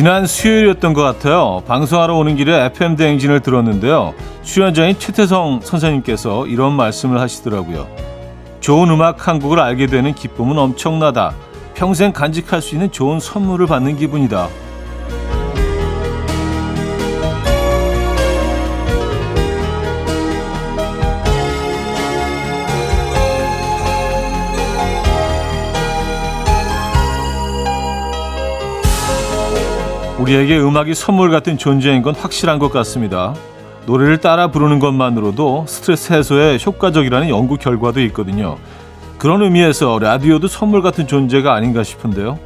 지난 수요일이었던 것 같아요. 방송하러 오는 길에 FM 대행진을 들었는데요. 출연자인 최태성 선생님께서 이런 말씀을 하시더라고요. 좋은 음악 한 곡을 알게 되는 기쁨은 엄청나다. 평생 간직할 수 있는 좋은 선물을 받는 기분이다. 우리에게 음악이 선물 같은 존재인 건 확실한 것 같습니다. 노래를 따라 부르는 것만으로도 스트레스 해소에 효과적이라는 연구 결과도 있거든요. 그런 의미에서 라디오도 선물 같은 존재가 아닌가 싶은데요.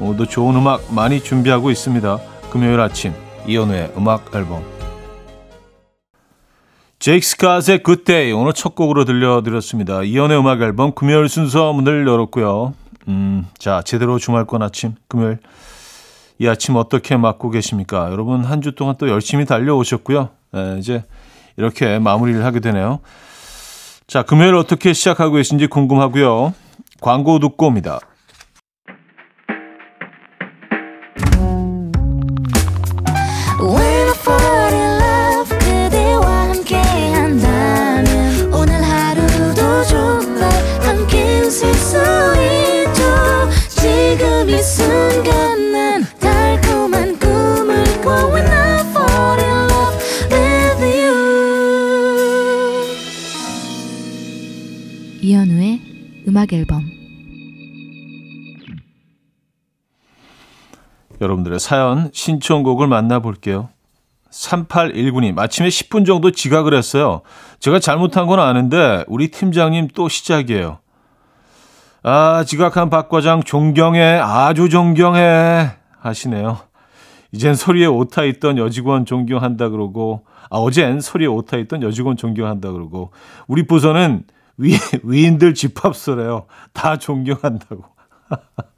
오늘도 좋은 음악 많이 준비하고 있습니다. 금요일 아침 이연우의 음악 앨범 제이크 스캇의 Good Day 오늘 첫 곡으로 들려드렸습니다. 이연우의 음악 앨범 금요일 순서 문을 열었고요. 음, 자 제대로 주말권 아침 금요일 이 아침 어떻게 맞고 계십니까? 여러분 한 주 동안 또 열심히 달려오셨고요. 네, 이제 이렇게 마무리를 하게 되네요. 자, 금요일 어떻게 시작하고 계신지 궁금하고요. 광고 듣고 옵니다. 음악 여러분들의 사연 신청곡을 만나볼게요. 3819님 아침에 10분 정도 지각을 했어요. 제가 잘못한 건 아는데 우리 팀장님 또 시작이에요. 아 지각한 박 과장 존경해 아주 존경해 하시네요. 이젠 소리에 오타 있던 여직원 존경한다 그러고 아 어젠 소리에 오타 있던 여직원 존경한다 그러고 우리 부서는 위, 위인들 집합소래요. 다 존경한다고.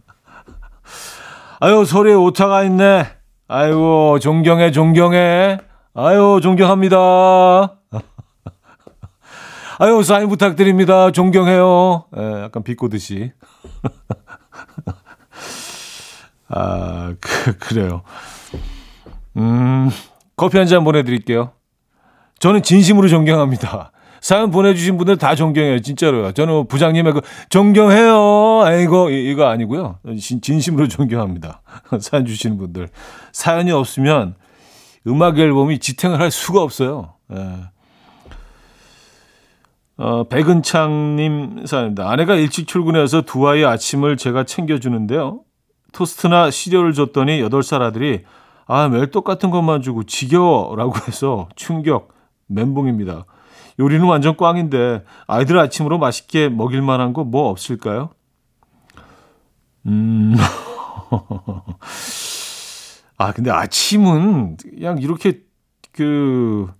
아유, 소리에 오타가 있네. 아이고, 존경해, 존경해. 아유, 존경합니다. 아유, 사인 부탁드립니다. 존경해요. 예, 약간 비꼬듯이. 아, 그, 그래요. 음, 커피 한 잔 보내드릴게요. 저는 진심으로 존경합니다. 사연 보내주신 분들 다 존경해요. 진짜로요. 저는 부장님의 그 존경해요. 아이고 이거 아니고요. 진, 심으로 존경합니다. 사연 주시는 분들 사연이 없으면 음악 앨범이 지탱을 할 수가 없어요. 예. 어, 백은창님 사연입니다. 아내가 일찍 출근해서 두 아이 아침을 제가 챙겨주는데요. 토스트나 시리얼을 줬더니 8살 아들이 아, 매일 똑같은 것만 주고 지겨워 라고 해서 충격, 멘붕입니다. 요리는 완전 꽝인데 아이들 아침으로 맛있게 먹일 만한 거 뭐 없을까요? 음. 아, 근데 아침은 그냥 이렇게 그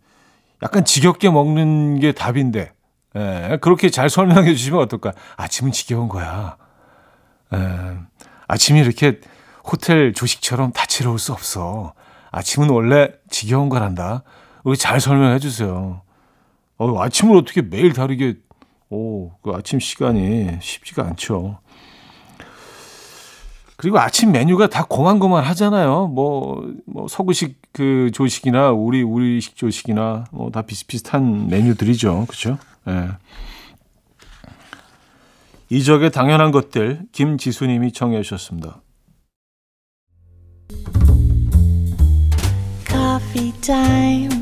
약간 지겹게 먹는 게 답인데. 예, 그렇게 잘 설명해 주시면 어떨까? 아침은 지겨운 거야. 예, 아침이 이렇게 호텔 조식처럼 다채로울 수 없어. 아침은 원래 지겨운 거란다. 우리 잘 설명해 주세요. 어, 아침을 어떻게 매일 다르게, 오, 그 아침 시간이 쉽지가 않죠. 그리고 아침 메뉴가 다 고만고만 하잖아요. 뭐, 뭐, 서구식 그 조식이나 우리, 우리식 조식이나 뭐 다 비슷비슷한 메뉴들이죠. 그죠? 예. 네. 이적의 당연한 것들, 김지수님이 청해 주셨습니다. Coffee.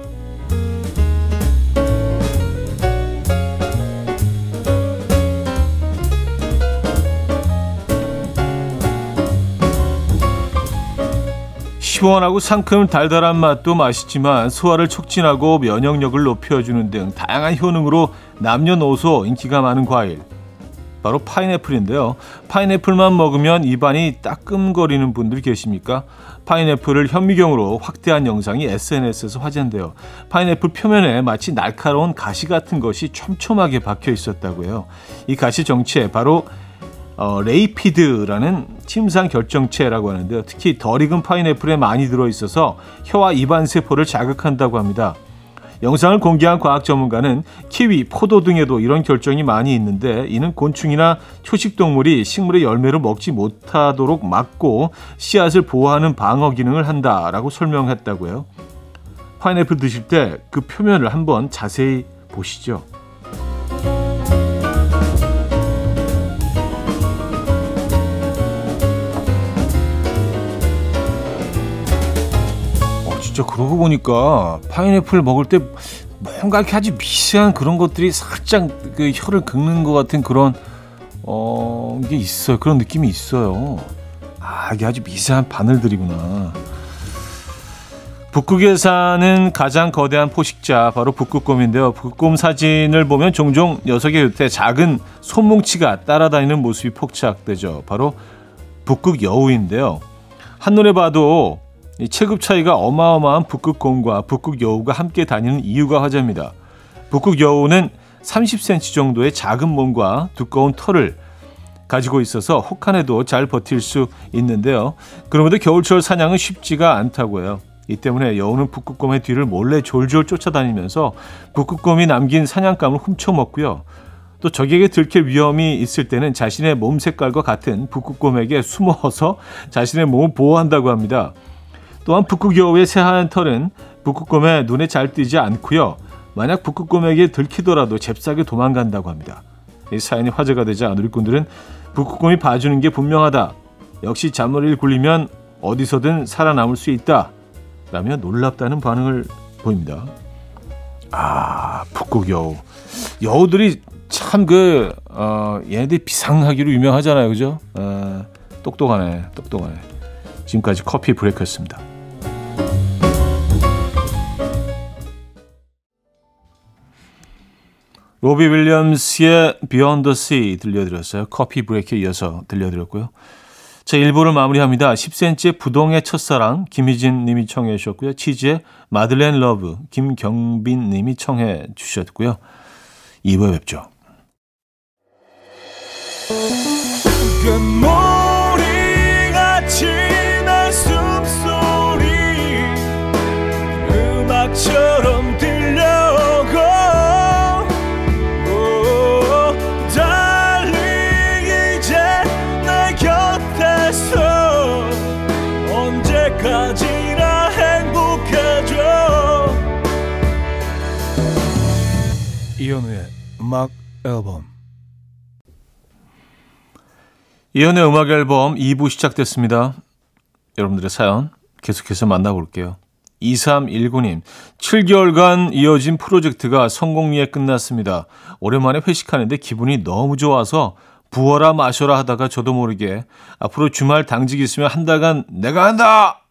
시원하고 상큼 달달한 맛도 맛있지만 소화를 촉진하고 면역력을 높여주는 등 다양한 효능으로 남녀노소 인기가 많은 과일. 바로 파인애플인데요. 파인애플만 먹으면 입안이 따끔거리는 분들 계십니까? 파인애플을 현미경으로 확대한 영상이 SNS에서 화제인데요. 파인애플 표면에 마치 날카로운 가시 같은 것이 촘촘하게 박혀 있었다고요. 이 가시 정체 바로 어, 레이피드라는 침상 결정체라고 하는데요. 특히 덜 익은 파인애플에 많이 들어있어서 혀와 입안 세포를 자극한다고 합니다. 영상을 공개한 과학 전문가는 키위, 포도 등에도 이런 결정이 많이 있는데 이는 곤충이나 초식 동물이 식물의 열매를 먹지 못하도록 막고 씨앗을 보호하는 방어 기능을 한다라고 설명했다고요. 파인애플 드실 때 그 표면을 한번 자세히 보시죠. 진짜 그러고 보니까 파인애플 먹을 때 뭔가 이렇게 아주 미세한 그런 것들이 살짝 그 혀를 긁는 것 같은 그런 어 이게 있어요. 그런 느낌이 있어요. 아 이게 아주 미세한 바늘들이구나. 북극에 사는 가장 거대한 포식자 바로 북극곰인데요. 북극곰 사진을 보면 종종 녀석의 곁에 작은 손뭉치가 따라다니는 모습이 포착되죠. 바로 북극 여우인데요. 한눈에 봐도 이 체급 차이가 어마어마한 북극곰과 북극 여우가 함께 다니는 이유가 화제입니다. 북극 여우는 30cm 정도의 작은 몸과 두꺼운 털을 가지고 있어서 혹한에도 잘 버틸 수 있는데요. 그럼에도 겨울철 사냥은 쉽지가 않다고 해요. 이 때문에 여우는 북극곰의 뒤를 몰래 졸졸 쫓아다니면서 북극곰이 남긴 사냥감을 훔쳐먹고요. 또 적에게 들킬 위험이 있을 때는 자신의 몸 색깔과 같은 북극곰에게 숨어서 자신의 몸을 보호한다고 합니다. 또한 북극여우의 새하얀 털은 북극곰의 눈에 잘 띄지 않고요. 만약 북극곰에게 들키더라도 잽싸게 도망간다고 합니다. 이 사연이 화제가 되자 누리꾼들은 북극곰이 봐주는 게 분명하다. 역시 잔머리를 굴리면 어디서든 살아남을 수 있다. 라며 놀랍다는 반응을 보입니다. 아, 북극여우. 여우들이 참 그, 어, 얘네들 비상하기로 유명하잖아요. 그죠? 어, 똑똑하네, 똑똑하네. 지금까지 커피 브레이크였습니다. 로비 윌리엄스의 Beyond the Sea 들려드렸어요. 커피 브레이크에 이어서 들려드렸고요. 자, 1부를 마무리합니다. 10cm의 부동의 첫사랑 김희진 님이 청해 주셨고요. 치즈의 Madeleine Love 김경빈 님이 청해 주셨고요. 2부에 뵙죠. 음악 앨범 이현우의 음악 앨범 2부 시작됐습니다. 여러분들의 사연 계속해서 만나볼게요. 2319님, 7개월간 이어진 프로젝트가 성공리에 끝났습니다. 오랜만에 회식하는데 기분이 너무 좋아서 부어라 마셔라 하다가 저도 모르게 앞으로 주말 당직 있으면 한 달간 내가 한다!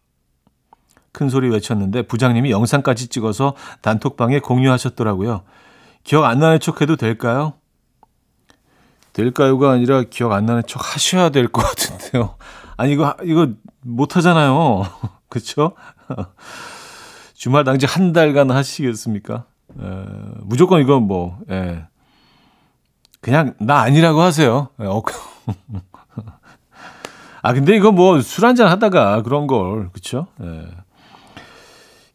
큰 소리 외쳤는데 부장님이 영상까지 찍어서 단톡방에 공유하셨더라고요. 기억 안 나는 척 해도 될까요? 될까요가 아니라 기억 안 나는 척 하셔야 될 것 같은데요. 아니, 이거, 이거 못 하잖아요. 그쵸? 주말 당직 한 달간 하시겠습니까? 에, 무조건 이건 뭐, 예. 그냥 나 아니라고 하세요. 예, 어, 아, 근데 이거 뭐 술 한잔 하다가 그런 걸, 그쵸? 예.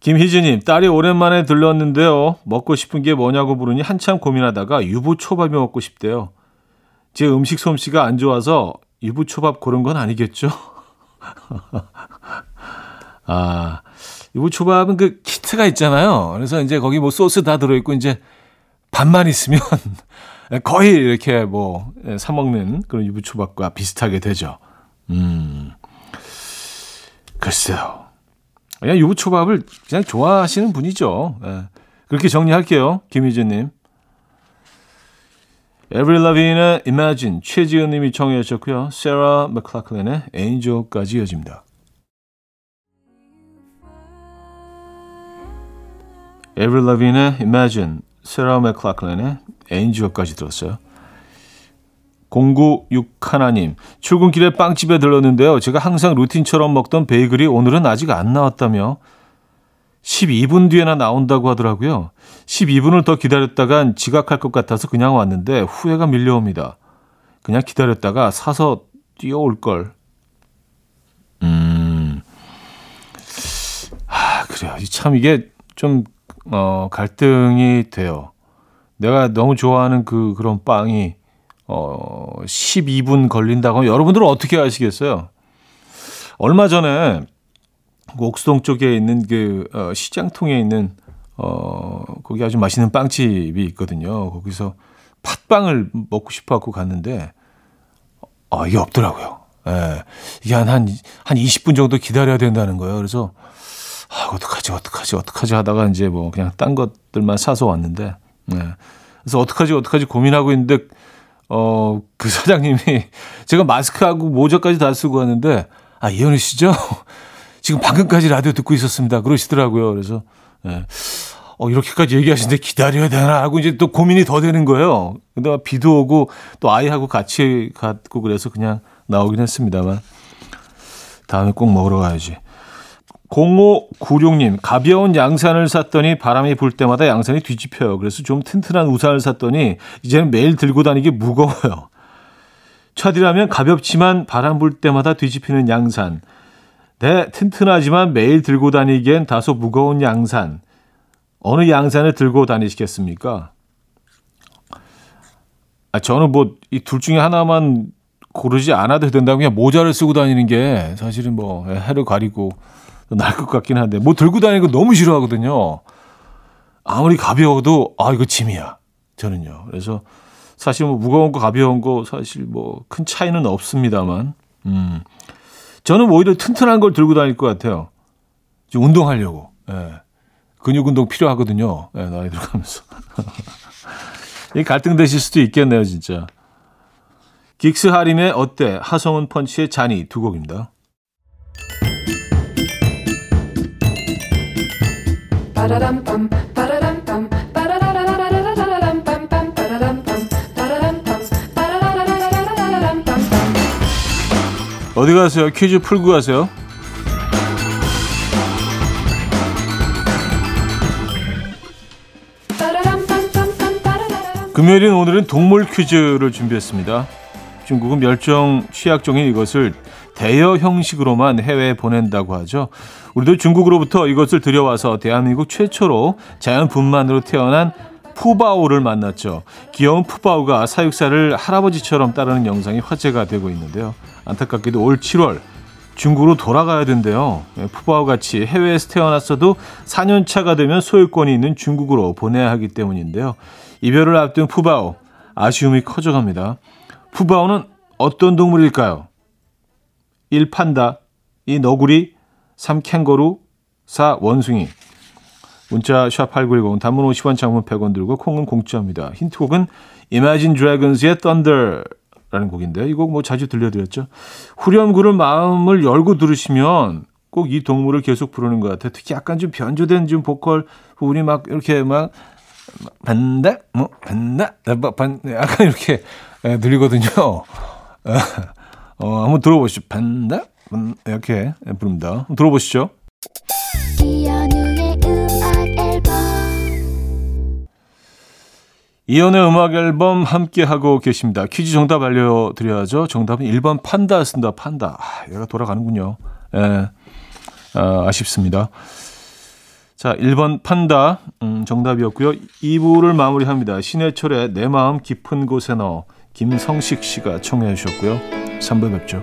김희진님, 딸이 오랜만에 들렀는데요. 먹고 싶은 게 뭐냐고 물으니 한참 고민하다가 유부초밥이 먹고 싶대요. 제 음식 솜씨가 안 좋아서 유부초밥 고른 건 아니겠죠? 아, 유부초밥은 그 키트가 있잖아요. 그래서 이제 거기 뭐 소스 다 들어있고 이제 반만 있으면 거의 이렇게 뭐 사먹는 그런 유부초밥과 비슷하게 되죠. 음, 글쎄요. 그냥 유부초밥을 그냥 좋아하시는 분이죠. 예. 그렇게 정리할게요. 김희진님. 에이브릴 라빈의 Imagine 최지은 님이 청해 주셨고요. 세라 맥클라클린의 Angel까지 이어집니다. 에이브릴 라빈의 Imagine, 세라 맥클라클린의 Angel까지 들었어요. 0961 하나님 출근길에 빵집에 들렀는데요. 제가 항상 루틴처럼 먹던 베이글이 오늘은 아직 안 나왔다며 12분 뒤에나 나온다고 하더라고요. 12분을 더 기다렸다간 지각할 것 같아서 그냥 왔는데 후회가 밀려옵니다. 그냥 기다렸다가 사서 뛰어올 걸. 음. 아, 그래요. 참 이게 좀 어, 갈등이 돼요. 내가 너무 좋아하는 그 그런 빵이 어, 12분 걸린다고 하면 여러분들은 어떻게 하시겠어요? 얼마 전에 옥수동 쪽에 있는 그, 어, 시장통에 있는, 어, 거기 아주 맛있는 빵집이 있거든요. 거기서 팥빵을 먹고 싶어 갖고 갔는데, 아, 이게 없더라고요. 예. 이게 한, 한, 한 20분 정도 기다려야 된다는 거예요. 그래서, 아, 어떡하지, 어떡하지, 어떡하지 하다가 이제 뭐 그냥 딴 것들만 사서 왔는데, 예. 그래서 어떡하지, 어떡하지 고민하고 있는데, 어, 그 사장님이 제가 마스크하고 모자까지 다 쓰고 왔는데, 아, 이현우 씨죠? 지금 방금까지 라디오 듣고 있었습니다. 그러시더라고요. 그래서, 예. 어, 이렇게까지 얘기하시는데 기다려야 되나 하고 이제 또 고민이 더 되는 거예요. 근데 비도 오고 또 아이하고 같이 갔고 그래서 그냥 나오긴 했습니다만. 다음에 꼭 먹으러 가야지. 0596님, 가벼운 양산을 샀더니 바람이 불 때마다 양산이 뒤집혀요. 그래서 좀 튼튼한 우산을 샀더니 이제는 매일 들고 다니기 무거워요. 차디라면 가볍지만 바람 불 때마다 뒤집히는 양산. 네, 튼튼하지만 매일 들고 다니기엔 다소 무거운 양산. 어느 양산을 들고 다니시겠습니까? 아, 저는 뭐 이 둘 중에 하나만 고르지 않아도 된다고 그냥 모자를 쓰고 다니는 게 사실은 뭐 해를 가리고 나을 것 같긴 한데 뭐 들고 다니는 거 너무 싫어하거든요. 아무리 가벼워도 아 이거 짐이야. 저는요. 그래서 사실 뭐 무거운 거 가벼운 거 사실 뭐 큰 차이는 없습니다만 음. 저는 오히려 튼튼한 걸 들고 다닐 것 같아요. 좀 운동하려고. 예. 근육 운동 필요하거든요. 예, 나이 들어가면서. 이 갈등 되실 수도 있겠네요, 진짜. 긱스 하림의 어때? 하성운 펀치의 잔이 두 곡입니다. 어디 가세요? 퀴즈 풀고 가세요. 금요일인 오늘은 동물 퀴즈를 준비했습니다. 중국은 멸종 취약종인 이것을 대여 형식으로만 해외에 보낸다고 하죠. 우리도 중국으로부터 이것을 들여와서 대한민국 최초로 자연 분만으로 태어난 푸바오를 만났죠. 귀여운 푸바오가 사육사를 할아버지처럼 따르는 영상이 화제가 되고 있는데요. 안타깝게도 올 7월 중국으로 돌아가야 된대요. 예, 푸바오 같이 해외에서 태어났어도 4년 차가 되면 소유권이 있는 중국으로 보내야 하기 때문인데요. 이별을 앞둔 푸바오 아쉬움이 커져갑니다. 푸바오는 어떤 동물일까요? 1. 판다 2. 너구리 3. 캥거루 4. 원숭이 문자 샵8910 단문 50원 장문 100원 들고 콩은 공짜입니다. 힌트곡은 Imagine Dragons의 Thunder 라는 곡인데요. 이곡 뭐 자주 들려드렸죠. 후렴 구를 마음을 열고 들으시면 꼭 이 동물을 계속 부르는 것 같아요. 특히 약간 좀 변조된 좀 보컬 부분이 막 이렇게 막 반다 뭐 반다 뭐, 반 약간 이렇게 들리거든요. 어, 한번 들어보시죠. 반다 이렇게 부릅니다. 들어보시죠. 이연의 음악 앨범 함께 하고 계십니다. 퀴즈 정답 알려드려야죠. 정답은 1번 판다였습니다. 판다. 아, 얘가 돌아가는군요. 예, 아, 아쉽습니다. 자, 1번 판다 음, 정답이었고요. 2부를 마무리합니다. 신해철의 내 마음 깊은 곳에 넣어 김성식 씨가 청해 주셨고요. 3부 뵙죠.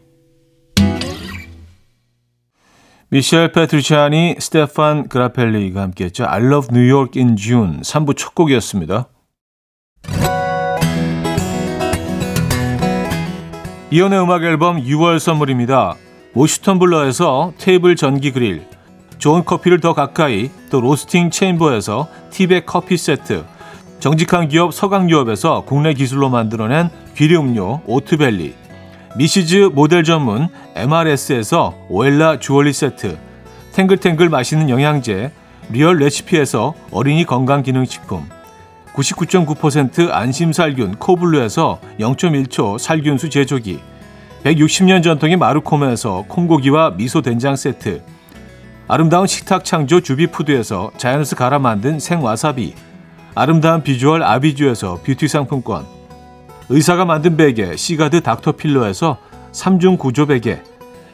미셸 페트루치아니, 스테판 그라펠리가 함께했죠. I Love New York in June 3부 첫 곡이었습니다. 이연의 음악 앨범 6월 선물입니다. 모슈턴 블러에서 테이블 전기 그릴, 좋은 커피를 더 가까이, 또 로스팅 체인버에서 티백 커피 세트, 정직한 기업 서강유업에서 국내 기술로 만들어낸 귀리 음료 오트벨리, 미시즈 모델 전문 MRS에서 오엘라 주얼리 세트, 탱글탱글 맛있는 영양제, 리얼 레시피에서 어린이 건강기능식품, 99.9% 안심살균 코블루에서 0.1초 살균수 제조기, 160년 전통의 마루코메에서 콩고기와 미소된장 세트, 아름다운 식탁 창조 주비푸드에서 자연에서 갈아 만든 생와사비, 아름다운 비주얼 아비주에서 뷰티 상품권, 의사가 만든 베개 시가드 닥터필러에서 3중 구조 베개,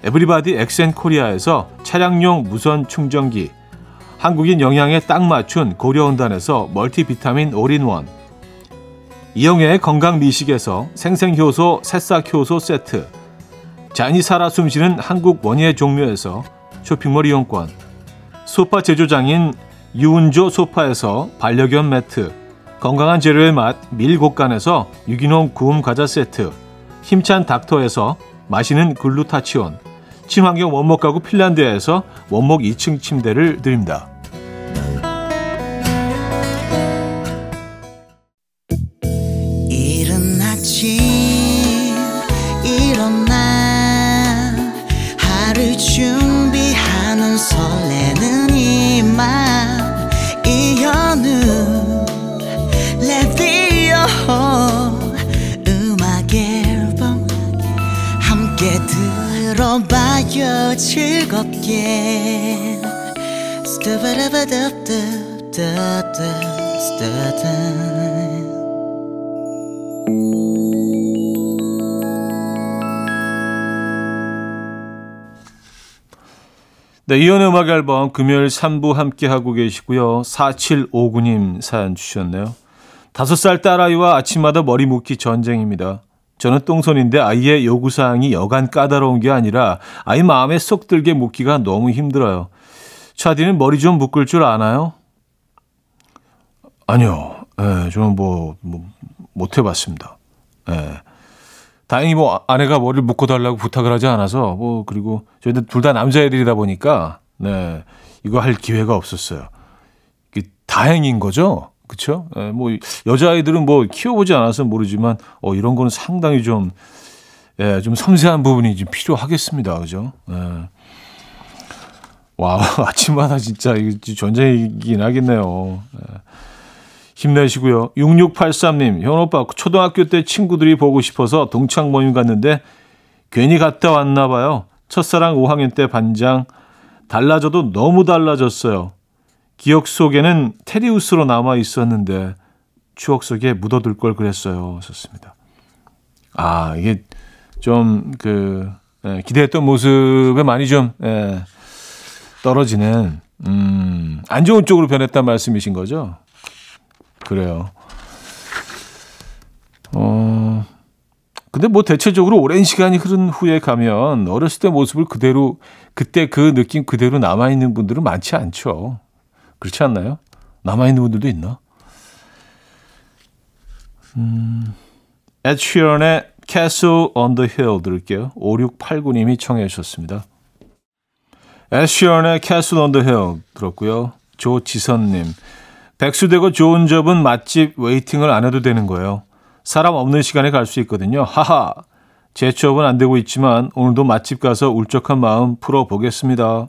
에브리바디 엑센코리아에서 차량용 무선 충전기, 한국인 영양에 딱 맞춘 고려은단에서 멀티비타민 올인원, 이영애의 건강 미식에서 생생효소 새싹효소 세트, 자연이 살아 숨쉬는 한국 원예 종묘에서 쇼핑몰 이용권, 소파 제조장인 유운조 소파에서 반려견 매트, 건강한 재료의 맛 밀곡간에서 유기농 구움 과자 세트, 힘찬 닥터에서 마시는 글루타치온, 친환경 원목 가구 핀란드에서 원목 2층 침대를 드립니다. 들어봐요 즐겁게 스타바라바답답답답답 네, 이연의 음악 앨범 금요일 3부 함께 하고 계시고요. 4759님 사연 주셨네요. 5살 딸아이와 아침마다 머리 묶기 전쟁입니다. 저는 똥손인데 아이의 요구사항이 여간 까다로운 게 아니라 아이 마음에 쏙 들게 묶기가 너무 힘들어요. 차디는 머리 좀 묶을 줄 아나요? 아니요. 예, 저는 뭐, 뭐, 못 해봤습니다. 예. 다행히 뭐 아내가 머리를 묶어달라고 부탁을 하지 않아서 뭐 그리고 저희들 둘 다 남자애들이다 보니까 네 이거 할 기회가 없었어요. 다행인 거죠, 그렇죠? 네, 뭐 여자아이들은 뭐 키워보지 않아서 모르지만 어 이런 거는 상당히 좀 예, 좀 섬세한 부분이 좀 필요하겠습니다, 그죠? 예. 와 아침마다 진짜 이거 전쟁이긴 하겠네요. 예. 힘내시고요. 6683님, 현 오빠 초등학교 때 친구들이 보고 싶어서 동창 모임 갔는데 괜히 갔다 왔나 봐요. 첫사랑 5학년 때 반장 달라져도 너무 달라졌어요. 기억 속에는 테리우스로 남아 있었는데 추억 속에 묻어둘 걸 그랬어요. 썼습니다. 아, 이게 좀그 예, 기대했던 모습에 많이 좀 예, 떨어지는 음, 안 좋은 쪽으로 변했단 말씀이신 거죠? 그래요. 어, 근데 뭐 대체적으로 오랜 시간이 흐른 후에 가면 어렸을 때 모습을 그대로, 그때 그 느낌 그대로 남아 있는 분들은 많지 않죠. 그렇지 않나요? 남아있는 분들도 있나? 음, Sheeran의 Castle on the Hill 들을게요. 5689님이 청해 주셨습니다. Sheeran의 Castle 들었고요. 조지선님. 백수되고 좋은 접은 맛집 웨이팅을 안 해도 되는 거예요. 사람 없는 시간에 갈 수 있거든요. 하하. 제 취업은 안 되고 있지만 오늘도 맛집 가서 울적한 마음 풀어보겠습니다.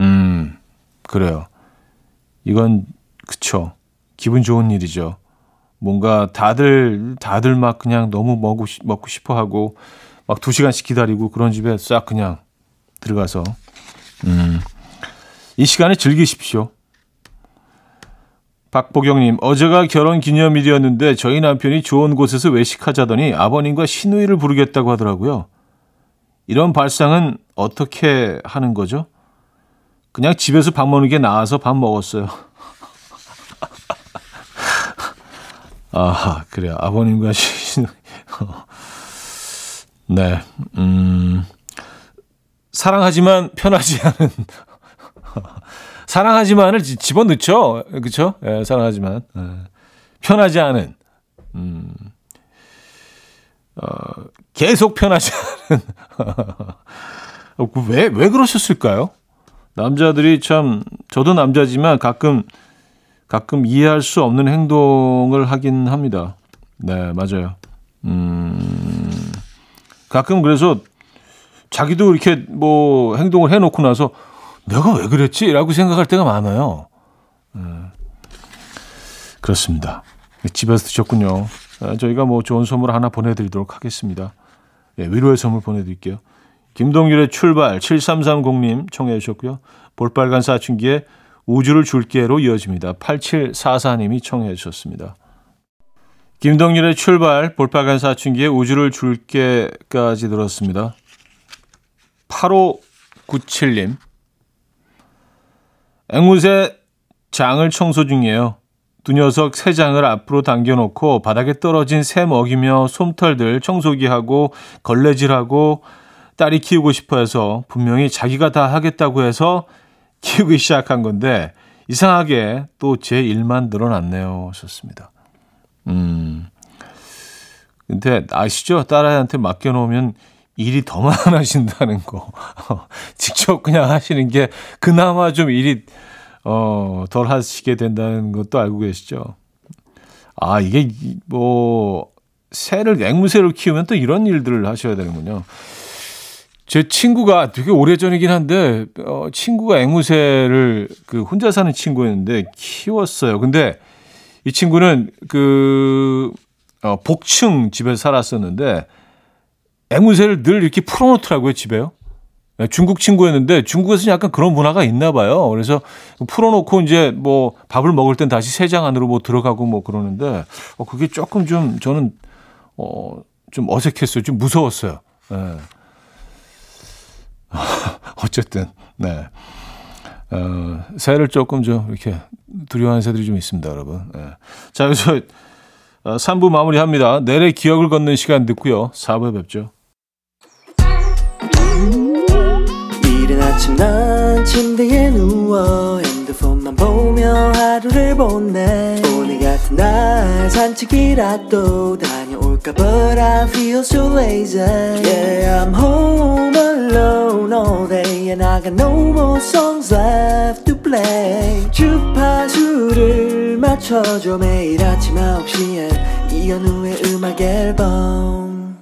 음, 그래요. 이건 그쵸. 기분 좋은 일이죠. 뭔가 다들 다들 막 그냥 너무 먹고 먹고 싶어 하고 막두 시간씩 기다리고 그런 집에 싹 그냥 들어가서 음. 이 시간에 즐기십시오. 박보경님, 어제가 결혼 기념일이었는데 저희 남편이 좋은 곳에서 외식하자더니 아버님과 시누이를 부르겠다고 하더라고요. 이런 발상은 어떻게 하는 거죠? 그냥 집에서 밥 먹는 게 나아서 밥 먹었어요. 아, 그래요. 아버님과 시누이. 네, 음, 사랑하지만 편하지 않은 사랑하지만을 집어넣죠. 그렇죠? 예, 사랑하지만 예. 편하지 않은 음. 어, 계속 편하지 않은 왜왜 왜 그러셨을까요? 남자들이 참 저도 남자지만 가끔 가끔 이해할 수 없는 행동을 하긴 합니다. 네, 맞아요. 음. 가끔 그래서 자기도 이렇게 뭐 행동을 해 놓고 나서 내가 왜 그랬지? 라고 생각할 때가 많아요. 음, 그렇습니다. 집에서 드셨군요. 아, 저희가 뭐 좋은 선물 하나 보내드리도록 하겠습니다. 예, 위로의 선물 보내드릴게요. 김동률의 출발 7330님 청해 주셨고요. 볼빨간 사춘기에 우주를 줄게로 이어집니다. 8744님이 청해 주셨습니다. 김동률의 출발 볼빨간 사춘기에 우주를 줄게까지 들었습니다. 8597님 앵무새 장을 청소 중이에요. 두 녀석 새 장을 앞으로 당겨놓고 바닥에 떨어진 새 먹이며 솜털들 청소기하고 걸레질하고 딸이 키우고 싶어 해서 분명히 자기가 다 하겠다고 해서 키우기 시작한 건데 이상하게 또 제 일만 늘어났네요. 하셨습니다. 음. 근데 아시죠? 딸아이한테 맡겨놓으면 일이 더 많아진다는 거. 직접 그냥 하시는 게 그나마 좀 일이 어, 덜 하시게 된다는 것도 알고 계시죠? 아, 이게 뭐 새를 앵무새를 키우면 또 이런 일들을 하셔야 되는군요. 제 친구가 되게 오래전이긴 한데 어, 친구가 앵무새를 그 혼자 사는 친구였는데 키웠어요. 근데 이 친구는 그 어, 복층 집에 살았었는데 앵무새를 늘 이렇게 풀어놓더라고요 집에요. 네, 중국 친구였는데 중국에서는 약간 그런 문화가 있나 봐요. 그래서 풀어놓고 이제 뭐 밥을 먹을 땐 다시 세장 안으로 뭐 들어가고 뭐 그러는데 어, 그게 조금 좀 저는 어, 좀 어색했어요. 좀 무서웠어요. 네. 어쨌든 네. 어, 새를 조금 좀 이렇게 두려워하는 새들이 좀 있습니다, 여러분. 네. 자, 어, 3부 마무리합니다. 내래 기억을 걷는 시간 듣고요. 4부에 뵙죠. 이른 아침 난 침대에 누워 핸드폰만 보며 하루를 보내 오늘 같은 날 산책이라도 다녀올 까 But I feel so lazy Yeah I'm home alone all day And I got no more songs left to play 주파수를 맞춰줘 매일 아침 9시에 이현우의 음악 앨범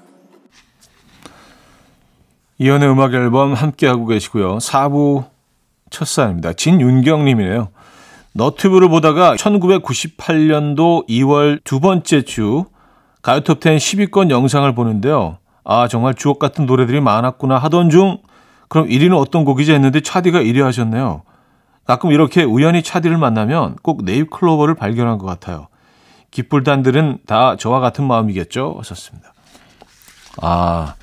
이연의 음악 앨범 함께하고 계시고요. 4부 첫 사연입니다. 진윤경님이네요. 너튜브를 보다가 1998년도 2월 두 번째 주 가요톱 10 10위권 영상을 보는데요. 아 정말 주옥 같은 노래들이 많았구나 하던 중 그럼 1위는 어떤 곡이지 했는데 차디가 1위 하셨네요. 가끔 이렇게 우연히 차디를 만나면 꼭 네잎 클로버를 발견한 것 같아요. 깃불단들은 다 저와 같은 마음이겠죠? 하셨습니다. 아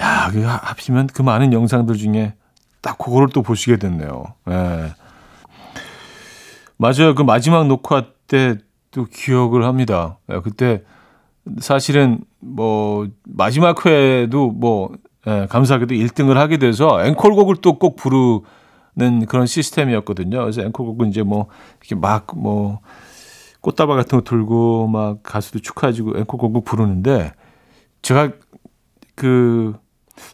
야, 그 합치면 그 많은 영상들 중에 딱 그거를 또 보시게 됐네요. 예. 맞아요. 그 마지막 녹화 때 또 기억을 합니다. 예, 그때 사실은 뭐 마지막 회에도 뭐 예, 감사하게도 1등을 하게 돼서 앵콜곡을 또 꼭 부르는 그런 시스템이었거든요. 그래서 앵콜곡은 이제 뭐 이렇게 막 뭐 꽃다발 같은 거 들고 막 가수도 축하해주고 앵콜곡을 부르는데 제가 그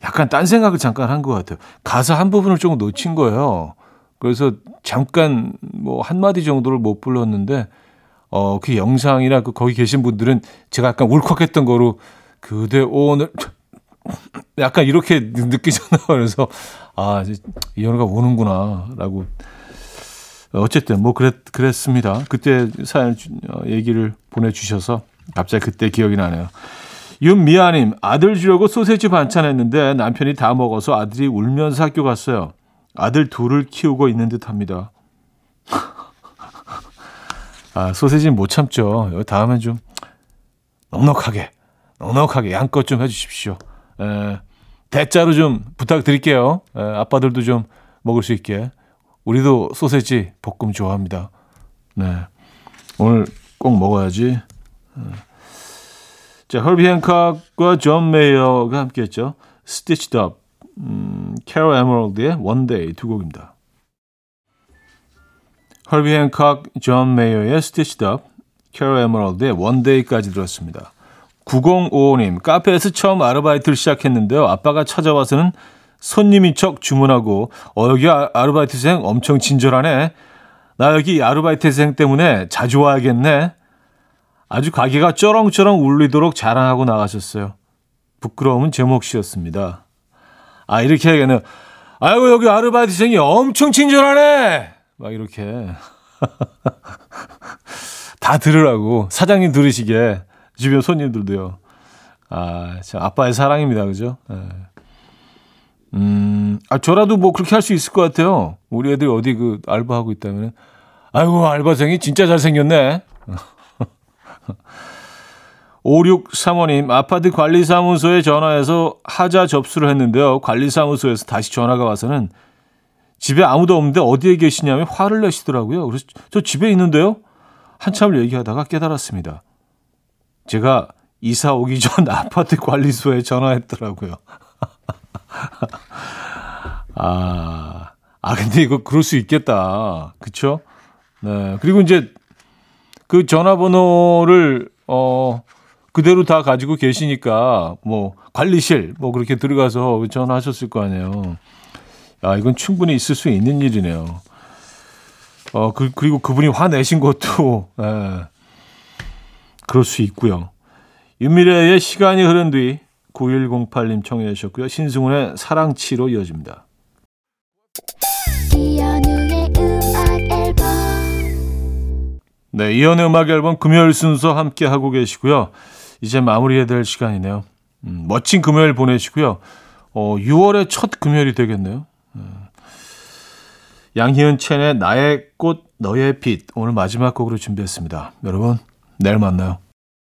약간 딴 생각을 잠깐 한 것 같아요. 가사 한 부분을 조금 놓친 거예요. 그래서 잠깐 뭐 한마디 정도를 못 불렀는데 어, 그 영상이나 그 거기 계신 분들은 제가 약간 울컥했던 거로 그대 오늘 약간 이렇게 느끼잖아요. 그래서 아, 이현우가 오는구나라고 어쨌든 뭐 그랬 그랬습니다. 그때 사연 어, 얘기를 보내 주셔서 갑자기 그때 기억이 나네요. 윤미아님, 아들 주려고 소세지 반찬 했는데 남편이 다 먹어서 아들이 울면서 학교 갔어요. 아들 둘을 키우고 있는 듯 합니다. 아, 소세지는 못 참죠. 다음엔 좀 넉넉하게, 넉넉하게 양껏 좀 해주십시오. 에, 대짜로 좀 부탁드릴게요. 에, 아빠들도 좀 먹을 수 있게. 우리도 소세지 볶음 좋아합니다. 네. 오늘 꼭 먹어야지. 에. 자, 허비 행콕과 존 메이어가 함께 했죠. Stitched Up, 음, 캐롤 에머럴드의 One Day 두 곡입니다. 허비 행콕, 존 메이어의 Stitched Up, 캐롤 에머럴드의 Day까지 들었습니다. 9055님, 카페에서 처음 아르바이트를 시작했는데요. 아빠가 찾아와서는 손님인 척 주문하고, 어, 여기 아, 아르바이트생 엄청 친절하네. 나 여기 아르바이트생 때문에 자주 와야겠네. 아주 가게가 쩌렁쩌렁 울리도록 자랑하고 나가셨어요. 부끄러움은 제 몫이었습니다. 아, 이렇게 하기에는, 아이고, 여기 아르바이트생이 엄청 친절하네! 막 이렇게. 다 들으라고. 사장님 들으시게. 주변 손님들도요. 아, 참, 아빠의 사랑입니다. 그죠? 네. 음, 아, 저라도 뭐 그렇게 할 수 있을 것 같아요. 우리 애들 어디 그 알바하고 있다면. 아이고, 알바생이 진짜 잘 생겼네. 5635님, 아파트 관리사무소에 전화해서 하자 접수를 했는데요. 관리사무소에서 다시 전화가 와서는 집에 아무도 없는데 어디에 계시냐며 화를 내시더라고요. 그래서 저 집에 있는데요? 한참을 얘기하다가 깨달았습니다. 제가 이사 오기 전 아파트 관리소에 전화했더라고요. 아, 아, 근데 이거 그럴 수 있겠다. 그쵸? 네. 그리고 이제 그 전화번호를, 어, 그대로 다 가지고 계시니까 뭐 관리실 뭐 그렇게 들어가서 전화하셨을 거 아니에요. 아, 이건 충분히 있을 수 있는 일이네요. 어, 그, 그리고 그분이 화내신 것도, 예, 그럴 수 있고요. 윤미래의 시간이 흐른 뒤 9108님 청해 주셨고요. 신승훈의 사랑치로 이어집니다. 네, 이연의 음악 앨범 금요일 순서 함께 하고 계시고요. 이제 마무리해야 될 시간이네요. 음, 멋진 금요일 보내시고요. 어, 6월의 첫 금요일이 되겠네요. 음. 양희은 첸의 나의 꽃 너의 빛 오늘 마지막 곡으로 준비했습니다. 여러분 내일 만나요.